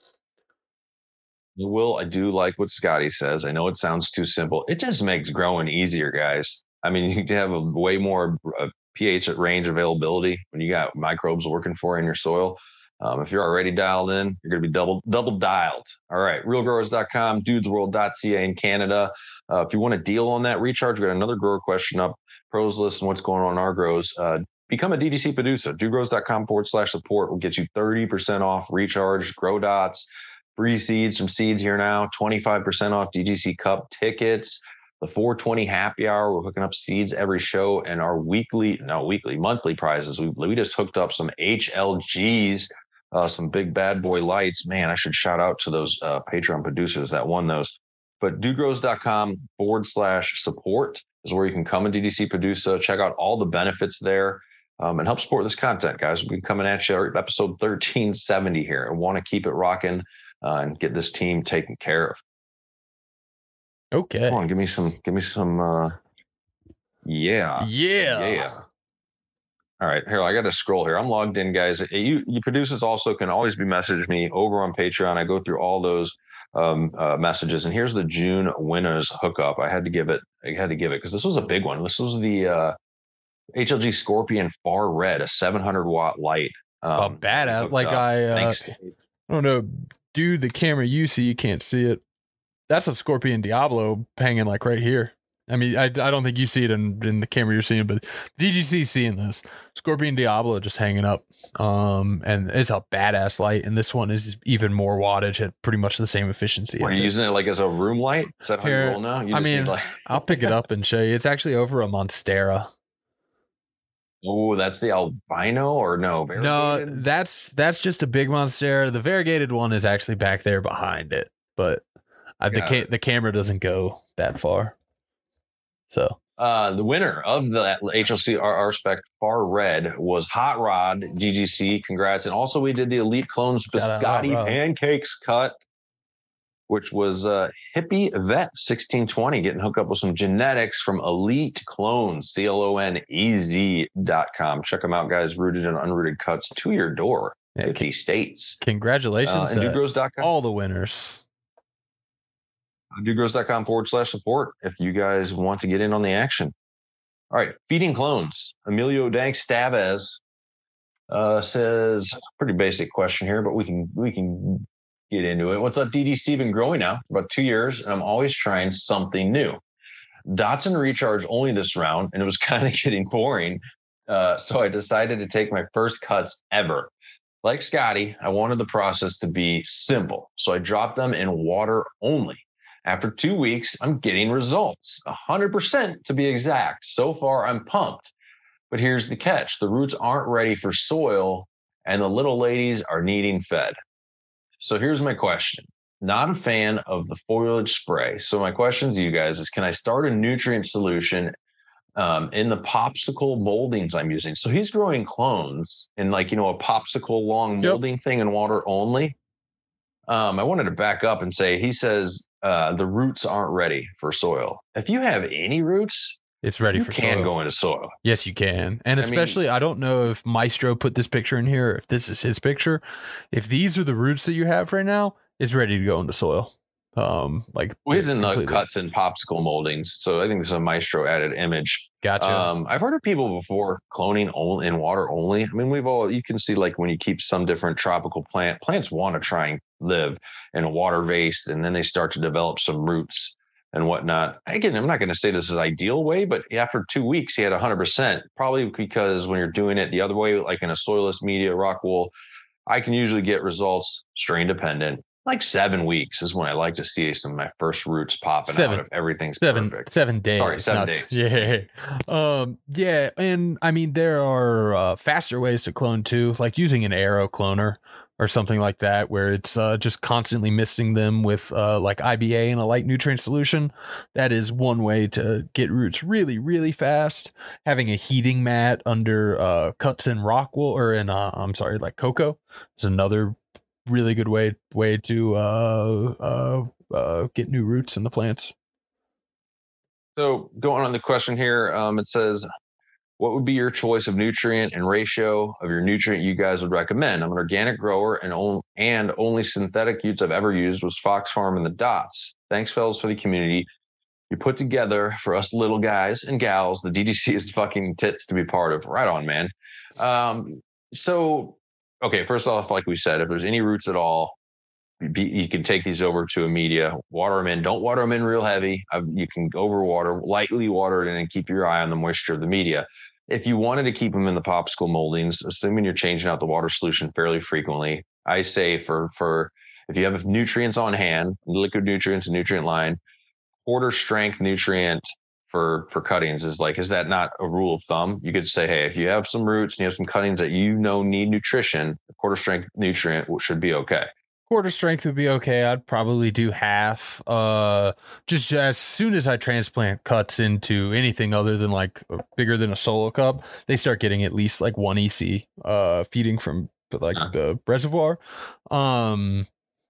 Will, I do like what Scotty says. I know it sounds too simple. It just makes growing easier, guys. I mean, *laughs* you have a way more uh, pH range availability when you got microbes working for in your soil. Um, if you're already dialed in, you're going to be double double dialed. All right, realgrowers.com, dudesworld.ca in Canada. Uh, if you want a deal on that recharge, we got another grower question up. Pros list and what's going on in our grows. Uh, become a DGC producer. Dudegrows.com forward slash support will get you 30% off recharge, grow dots, free seeds from seeds here now, 25% off DGC Cup tickets. The 420 happy hour, we're hooking up seeds every show, and our weekly, no, weekly, monthly prizes. We, we just hooked up some HLGs uh, some big bad boy lights. Man, I should shout out to those uh, Patreon producers that won those. But dudegrows.com forward slash support is where you can come and DGC Producer, check out all the benefits there, um, and help support this content, guys. We're coming at you episode 1370 here and want to keep it rocking uh, and get this team taken care of. Okay. Come on, give me some, give me some, uh, yeah. Yeah. Yeah. All right, here I got to scroll here. I'm logged in, guys. You, you producers also can always be messaging me over on Patreon. I go through all those um, uh, messages, and here's the June winners hookup. I had to give it. I had to give it because this was a big one. This was the uh, HLG Scorpion Far Red, a 700 watt light. Um, bad at like up. I, uh, I don't know, dude. The camera you see, you can't see it. That's a Scorpion Diablo hanging like right here. I mean, I, I don't think you see it in, in the camera you're seeing, but DGC seeing this Scorpion Diablo just hanging up. Um, and it's a badass light, and this one is even more wattage at pretty much the same efficiency. Are you using it like as a room light? Is that how Here, you roll now? You I mean, like- *laughs* I'll pick it up and show you. It's actually over a Monstera. Oh, that's the albino or no? Variegated? No, that's that's just a big monstera. The variegated one is actually back there behind it, but uh, the ca- the camera doesn't go that far. So uh, the winner of the HLG RR Spec Far Red was Hot Rod GGC. Congrats! And also we did the Elite Clonez Biscotti Pancakes cut, which was uh, Hippie Vet 1620 getting hooked up with some genetics from Elite Clonez C L O N E Z dot com. Check them out, guys. Rooted and unrooted cuts to your door. 50 states. Congratulations uh, and all the winners dudegrows.com forward slash support if you guys want to get in on the action. All right, feeding clones. Emilio Dank Stavez uh, says pretty basic question here, but we can we can get into it. What's up, DGC? Been growing now about two years, and I'm always trying something new. Dotson recharge only this round, and it was *laughs* kind of getting boring. Uh, so I decided to take my first cuts ever. Like Scotty, I wanted the process to be simple, so I dropped them in water only. After two weeks, I'm getting results 100% to be exact. So far, I'm pumped. But here's the catch the roots aren't ready for soil, and the little ladies are needing fed. So here's my question. Not a fan of the foliage spray. So my question to you guys is: Can I start a nutrient solution um, in the popsicle moldings I'm using? So he's growing clones in like you know a popsicle long molding yep. thing in water only. Um, I wanted to back up and say he says uh, the roots aren't ready for soil. If you have any roots, it's ready you for can soil. go into soil. Yes, you can. And especially, I, mean, I don't know if Maestro put this picture in here, if this is his picture. If these are the roots that you have right now, it's ready to go into soil. Um, like well, he's in the cuts and popsicle moldings. So I think this is a Maestro added image. Gotcha. Um, I've heard of people before cloning only in water only. I mean, we've all you can see like when you keep some different tropical plant plants want to try and live in a water vase, and then they start to develop some roots and whatnot. Again, I'm not going to say this is ideal way, but after two weeks, he had 100%. Probably because when you're doing it the other way, like in a soilless media rock wool, I can usually get results strain dependent like seven weeks is when I like to see some of my first roots popping seven, out if everything's seven, perfect. Seven days. Sorry, seven days. *laughs* Yeah. Um, yeah. And I mean, there are uh, faster ways to clone too, like using an aero cloner or something like that, where it's uh, just constantly misting them with uh, like IBA and a light nutrient solution. That is one way to get roots really, really fast. Having a heating mat under uh, cuts in rock wool or in, uh, I'm sorry, like cocoa is another really good way way to uh, uh, uh, get new roots in the plants. So going on the question here, um, it says, what would be your choice of nutrient and ratio of your nutrient you guys would recommend? I'm an organic grower and only, and only synthetic utes I've ever used was Fox Farm and the Dots. Thanks, fellas, for the community you put together for us little guys and gals. The DGC is fucking tits to be part of. Right on, man. Um, so, okay, first off, like we said, if there's any roots at all, be, you can take these over to a media, water them in. Don't water them in real heavy. Uh, you can overwater, lightly water it in, and keep your eye on the moisture of the media. If you wanted to keep them in the popsicle moldings, assuming you're changing out the water solution fairly frequently, I say for for if you have nutrients on hand, liquid nutrients and nutrient line, quarter strength nutrient for for cuttings is like is that not a rule of thumb? You could say hey if you have some roots and you have some cuttings that you know need nutrition a quarter strength nutrient should be okay. Quarter strength would be okay. I'd probably do half uh just as soon as i transplant cuts into anything other than like bigger than a solo cup they start getting at least like one ec uh feeding from like huh. the reservoir. Um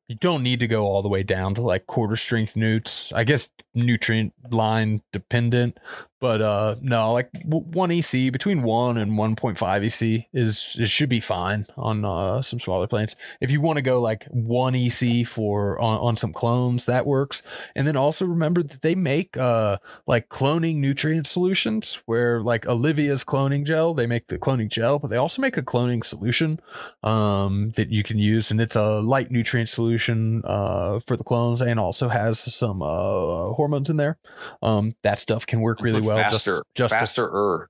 you don't need to go all the way down to like quarter strength newts. I guess nutrient line dependent, but uh no, like one EC between one and one point five EC is it should be fine on uh some smaller plants. If you want to go like one EC for on, on some clones, that works. And then also remember that they make uh like cloning nutrient solutions where like Olivia's cloning gel, they make the cloning gel, but they also make a cloning solution um that you can use, and it's a light nutrient solution solution uh, for the clones and also has some uh, hormones in there. Um, that stuff can work really well. Faster, just, just faster.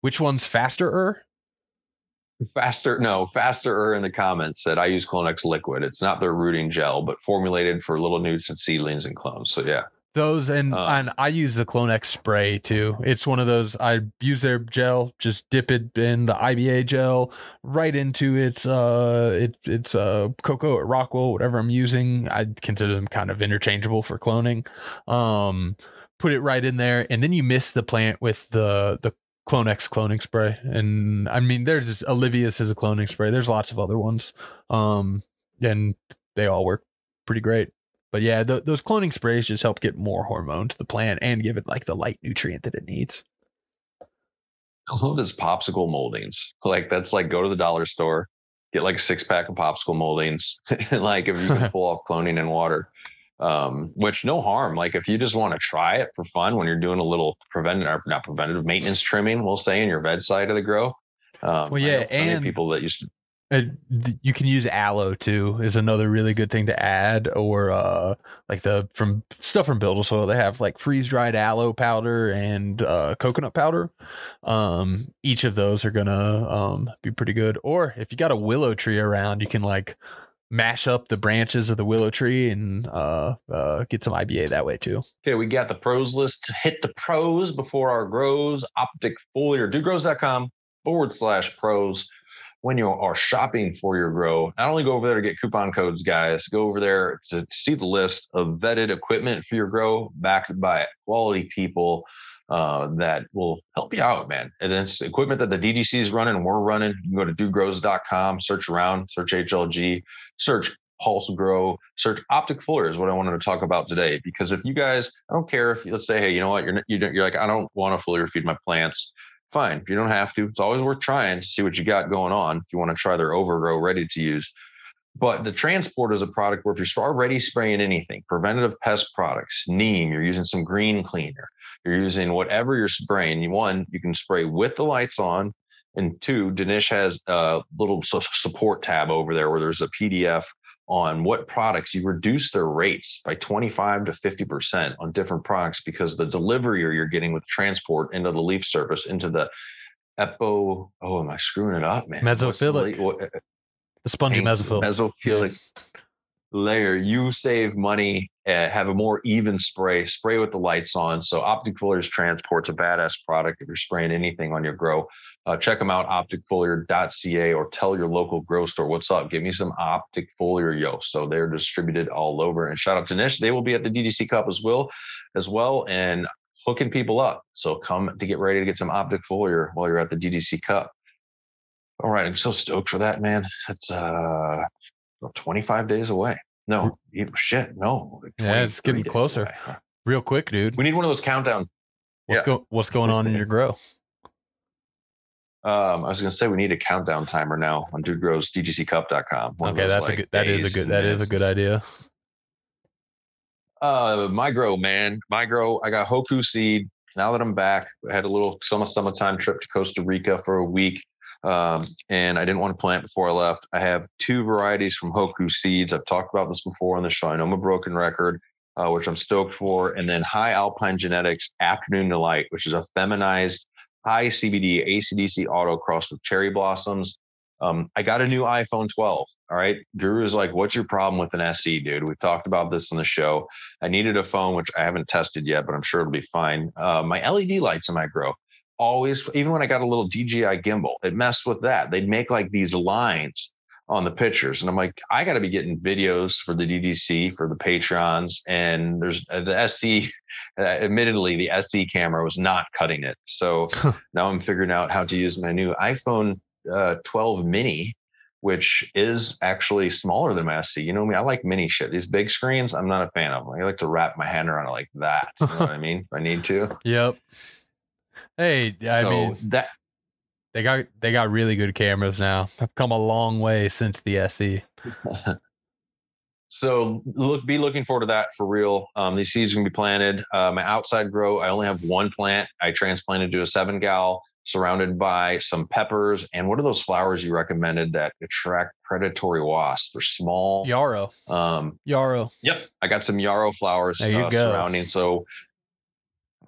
Which one's faster? Faster, no, faster in the comments said I use Clonex liquid. It's not their rooting gel, but formulated for little newts and seedlings and clones. So yeah. Those and uh, and I use the Clonex spray too. It's one of those I use their gel, just dip it in the IBA gel right into its uh it it's uh cocoa or Rockwool, whatever I'm using. I consider them kind of interchangeable for cloning. Um put it right in there and then you miss the plant with the the Clonex cloning spray. And I mean there's Olivia's has a cloning spray. There's lots of other ones. Um and they all work pretty great. But yeah, those cloning sprays just help get more hormone to the plant and give it like the light nutrient that it needs. I love this popsicle moldings. Like that's like go to the dollar store, get like a six pack of popsicle moldings. *laughs* like if you can *laughs* pull off cloning in water, um, which no harm. Like if you just want to try it for fun when you're doing a little preventative, not preventative maintenance trimming, we'll say in your veg side of the grow. Um, well, yeah, and people that used to you can use aloe too is another really good thing to add or uh like the from stuff from build soil they have like freeze dried aloe powder and uh coconut powder um each of those are gonna um be pretty good or if you got a willow tree around you can like mash up the branches of the willow tree and uh, uh get some iba that way too. Okay we got the pros list. Hit the pros before our grows. Optic foliar dudegrows.com forward slash pros when you are shopping for your grow, not only go over there to get coupon codes, guys, go over there to see the list of vetted equipment for your grow backed by quality people uh, that will help you out, man. And it's equipment that the DGC is running, we're running. You can go to dudegrows.com, search around, search HLG, search Pulse Grow, search Optic Foliar is what I wanted to talk about today. Because if you guys, I don't care if let's say, hey, you know what, you're you you're like, I don't want to foliar feed my plants fine. You don't have to. It's always worth trying to see what you got going on if you want to try their overgrow ready to use. But the transport is a product where if you're already spraying anything, preventative pest products, neem, you're using some green cleaner, you're using whatever you're spraying. One, you can spray with the lights on. And two, Danish has a little support tab over there where there's a PDF on what products you reduce their rates by 25 to 50% on different products because the delivery you're getting with transport into the leaf surface into the epo oh am i screwing it up man mesophilic what, uh, the spongy mesophilic mesophilic layer you save money uh, have a more even spray spray with the lights on so optic foliar's transport's a badass product if you're spraying anything on your grow uh, check them out, opticfoliar.ca, or tell your local grow store, what's up? Give me some Optic Foliar, yo. So they're distributed all over. And shout out to Nish. They will be at the DGC Cup as well, as well, and hooking people up. So come to get ready to get some Optic Foliar while you're at the DGC Cup. All right, I'm so stoked for that, man. That's uh 25 days away. No, shit, no. Yeah, it's getting closer. Away. Real quick, dude. We need one of those countdown. What's, yeah. go, what's going on in your grow? *laughs* Um, I was going to say we need a countdown timer now on Dude Grows DGCCup.com. Okay, those, that's a good. That is a good. That is a good idea. Uh, my grow, man, my grow. I got Hoku seed. Now that I'm back, I had a little summer summertime trip to Costa Rica for a week, um, and I didn't want to plant before I left. I have two varieties from Hoku seeds. I've talked about this before on the show. I know I'm a broken record, uh, which I'm stoked for, and then High Alpine Genetics Afternoon Delight, which is a feminized high CBD ACDC auto crossed with cherry blossoms. Um, I got a new iPhone 12. All right. Guru is like, what's your problem with an SE, dude? We've talked about this on the show. I needed a phone, which I haven't tested yet, but I'm sure it'll be fine. Uh, my LED lights in my grow always, even when I got a little DJI gimbal, it messed with that. They'd make like these lines on the pictures. And I'm like, I got to be getting videos for the DGC, for the Patreons. And there's uh, the SE, *laughs* uh, admittedly, the SE camera was not cutting it. So *laughs* now I'm figuring out how to use my new iPhone uh, 12 mini which is actually smaller than my SE. You know me, I like mini shit. These big screens, I'm not a fan of. Them. I like to wrap my hand around it like that. You know what I *laughs* mean? If I need to. Yep. Hey, I so mean, that they got they got really good cameras now. I've come a long way since the. SE. *laughs* so look be looking forward to that for real. Um, these seeds can be planted. Uh, my outside grow, I only have one plant. I transplanted to a seven gal surrounded by some peppers. And what are those flowers you recommended that attract predatory wasps? They're small. Yarrow, Um, Yarrow. Yep. I got some yarrow flowers There you uh, go. surrounding. So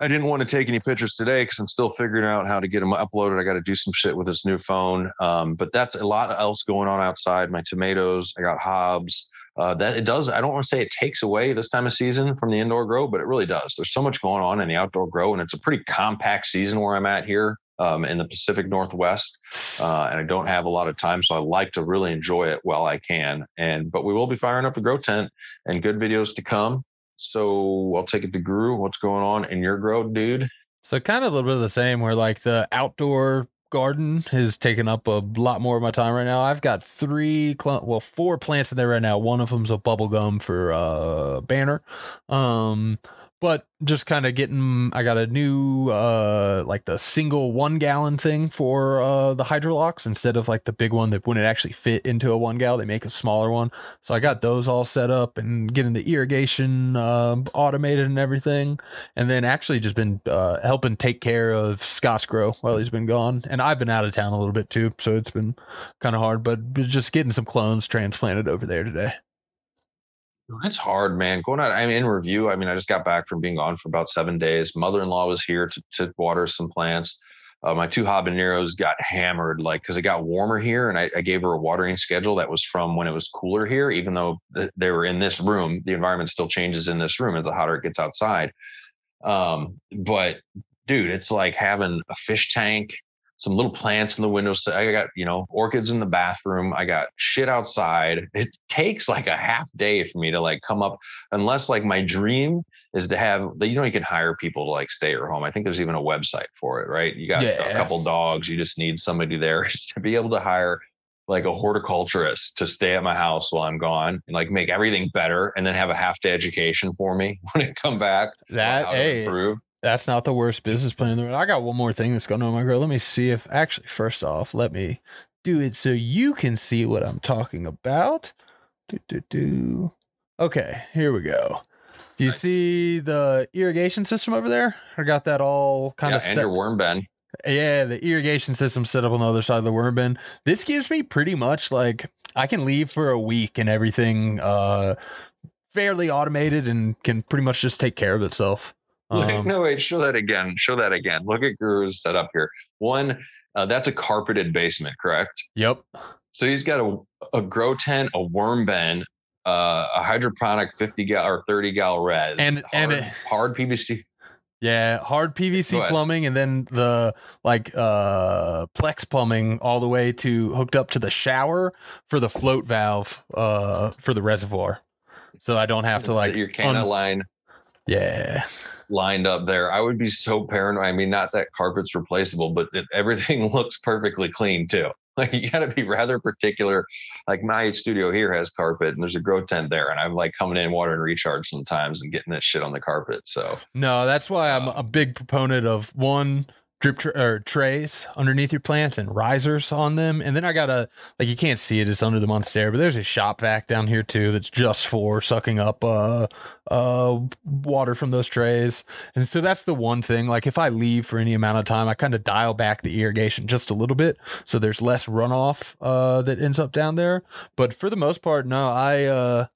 I didn't want to take any pictures today because I'm still figuring out how to get them uploaded. I got to do some shit with this new phone. Um, but that's a lot else going on outside. My tomatoes, I got hobs. Uh, that it does. I don't want to say it takes away this time of season from the indoor grow, but it really does. There's so much going on in the outdoor grow, and it's a pretty compact season where I'm at here um, in the Pacific Northwest uh, and I don't have a lot of time, so I like to really enjoy it while I can. And but we will be firing up the grow tent and good videos to come. So I'll take it to Guru. What's going on in your grow, dude? So kind of a little bit of the same where like the outdoor garden has taken up a lot more of my time right now. I've got three cl- well four plants in there right now. One of them's a bubble gum for uh banner. Um but just kind of getting I got a new uh like the single 1 gallon thing for uh the hydrolocks instead of like the big one that wouldn't actually fit into a 1 gal they make a smaller one. So I got those all set up and getting the irrigation um automated and everything and then actually just been uh, helping take care of Scott's grow while he's been gone. And I've been out of town a little bit too, so it's been kind of hard. But just getting some clones transplanted over there today. It's hard, man. Going out, I mean, in review, I mean, I just got back from being gone for about seven days. Mother in law was here to, to water some plants. Uh, my two habaneros got hammered, like, because it got warmer here. And I, I gave her a watering schedule that was from when it was cooler here, even though th- they were in this room. The environment still changes in this room as the hotter it gets outside. Um, but dude, it's like having a fish tank, some little plants in the window. So I got, you know, orchids in the bathroom. I got shit outside. It takes like a half day for me to like come up, unless like my dream is to have, you know, you can hire people to like stay at home. I think there's even a website for it, right? You got a couple dogs. You just need somebody there *laughs* to be able to hire like a horticulturist to stay at my house while I'm gone and like make everything better and then have a half day education for me *laughs* when I come back. That hey, improve. That's not the worst business plan in the world. I got one more thing that's going on my girl. Let me see if actually first off, let me do it so you can see what I'm talking about. Do do do. Okay, here we go. Do you see the irrigation system over there? I got that all kind yeah, of set. Up. And your worm bin. Yeah, the irrigation system set up on the other side of the worm bin. This gives me pretty much like I can leave for a week and everything uh fairly automated and can pretty much just take care of itself. Um, no, wait, show that again. Show that again. Look at Guru's setup here. One, uh, that's a carpeted basement, correct? Yep. So he's got a, a grow tent, a worm bin, uh, a hydroponic 50 gal or 30 gal res, And- hard, and it- hard PVC. Yeah, hard PVC plumbing and then the like uh plex plumbing all the way to hooked up to the shower for the float valve uh for the reservoir. So I don't have to like your canna un- line Yeah. Lined up there. I would be so paranoid. I mean, not that carpet's replaceable, but it, everything *laughs* looks perfectly clean too. *laughs* Like you got to be rather particular. Like my studio here has carpet, and there's a grow tent there, and I'm like coming in water and recharge sometimes and getting that shit on the carpet. So No, that's why I'm uh, a big proponent of one drip or trays underneath your plants and risers on them. And then I got a like you can't see it, it's under the monstera, but there's a shop vac down here too that's just for sucking up uh uh water from those trays. And so that's the one thing. Like if I leave for any amount of time, I kind of dial back the irrigation just a little bit so there's less runoff uh that ends up down there. But for the most part, no, I uh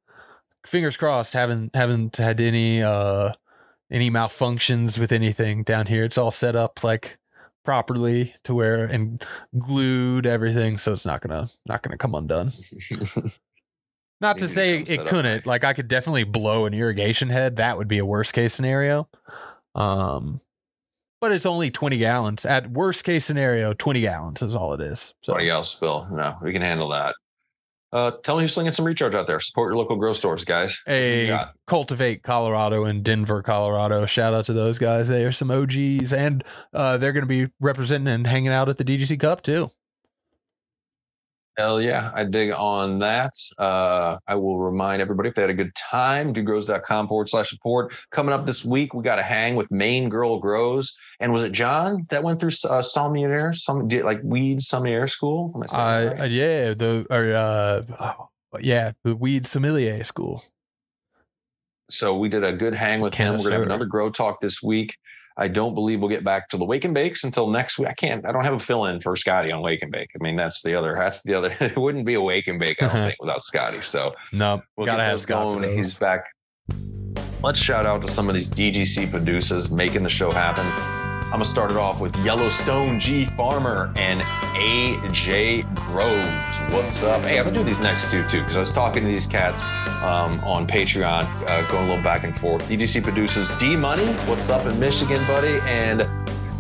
fingers crossed haven't haven't had any uh any malfunctions with anything down here. It's all set up like properly to where and glued everything, so it's not gonna not gonna come undone. *laughs* Not to say it couldn't. Like I could definitely blow an irrigation head. That would be a worst case scenario. Um, but it's only twenty gallons. At worst case scenario, twenty gallons is all it is. So Somebody else spill. No, we can handle that. Uh, tell me who's slinging some recharge out there. Support your local grow stores, guys. A cultivate colorado and denver colorado shout out to those guys they are some og's and uh, they're going to be representing and hanging out at the dgc cup too Hell yeah, I dig on that. Uh, I will remind everybody if they had a good time, dudegrows.com forward slash support. Coming up this week, we got a hang with Maine Girl Grows. And was it John that went through uh, sommelier, some did like weed sommelier school? Am I uh, uh, right? yeah the or uh oh, yeah the weed sommelier school So we did a good hang It's with him. We're gonna have another grow talk this week. I don't believe we'll get back to the wake and bakes until next week. I can't. I don't have a fill in for Scotty on wake and bake. I mean, that's the other. That's the other. *laughs* It wouldn't be a wake and bake. I don't *laughs* think without Scotty. So no we'll gotta have Scott going. He's back. Let's shout out to some of these DGC producers making the show happen. I'm gonna start it off with Yellowstone G Farmer and AJ Groves. What's up? Hey, I'm gonna do these next two too because I was talking to these cats um, on Patreon, uh, going a little back and forth. DGC produces D Money, what's up in Michigan, buddy? And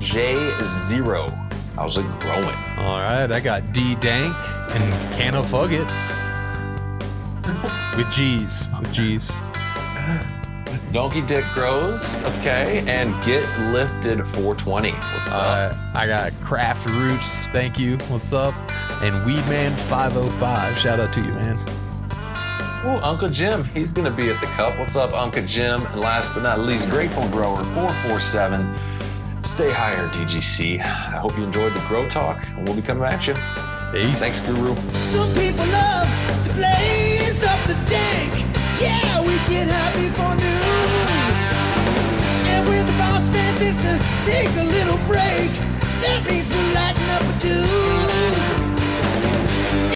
J Zero. How's it growing? all right i got d dank and can of fugget *laughs* with g's with g's Donkey Dick Grows, okay, and Get Lifted 420. What's up? Uh, I got Craft Roots. Thank you. What's up? And Weedman 505. Shout out to you, man. Oh, Uncle Jim, he's going to be at the cup. What's up, Uncle Jim? And last but not least, Grateful Grower 447. Stay higher, DGC. I hope you enjoyed the Grow Talk, and we'll be coming back at you. Peace. Thanks, Guru. Some people love to blaze up the dank. Yeah, we get high before noon. And when the boss man says to take a little break, that means we're lighting up a dude.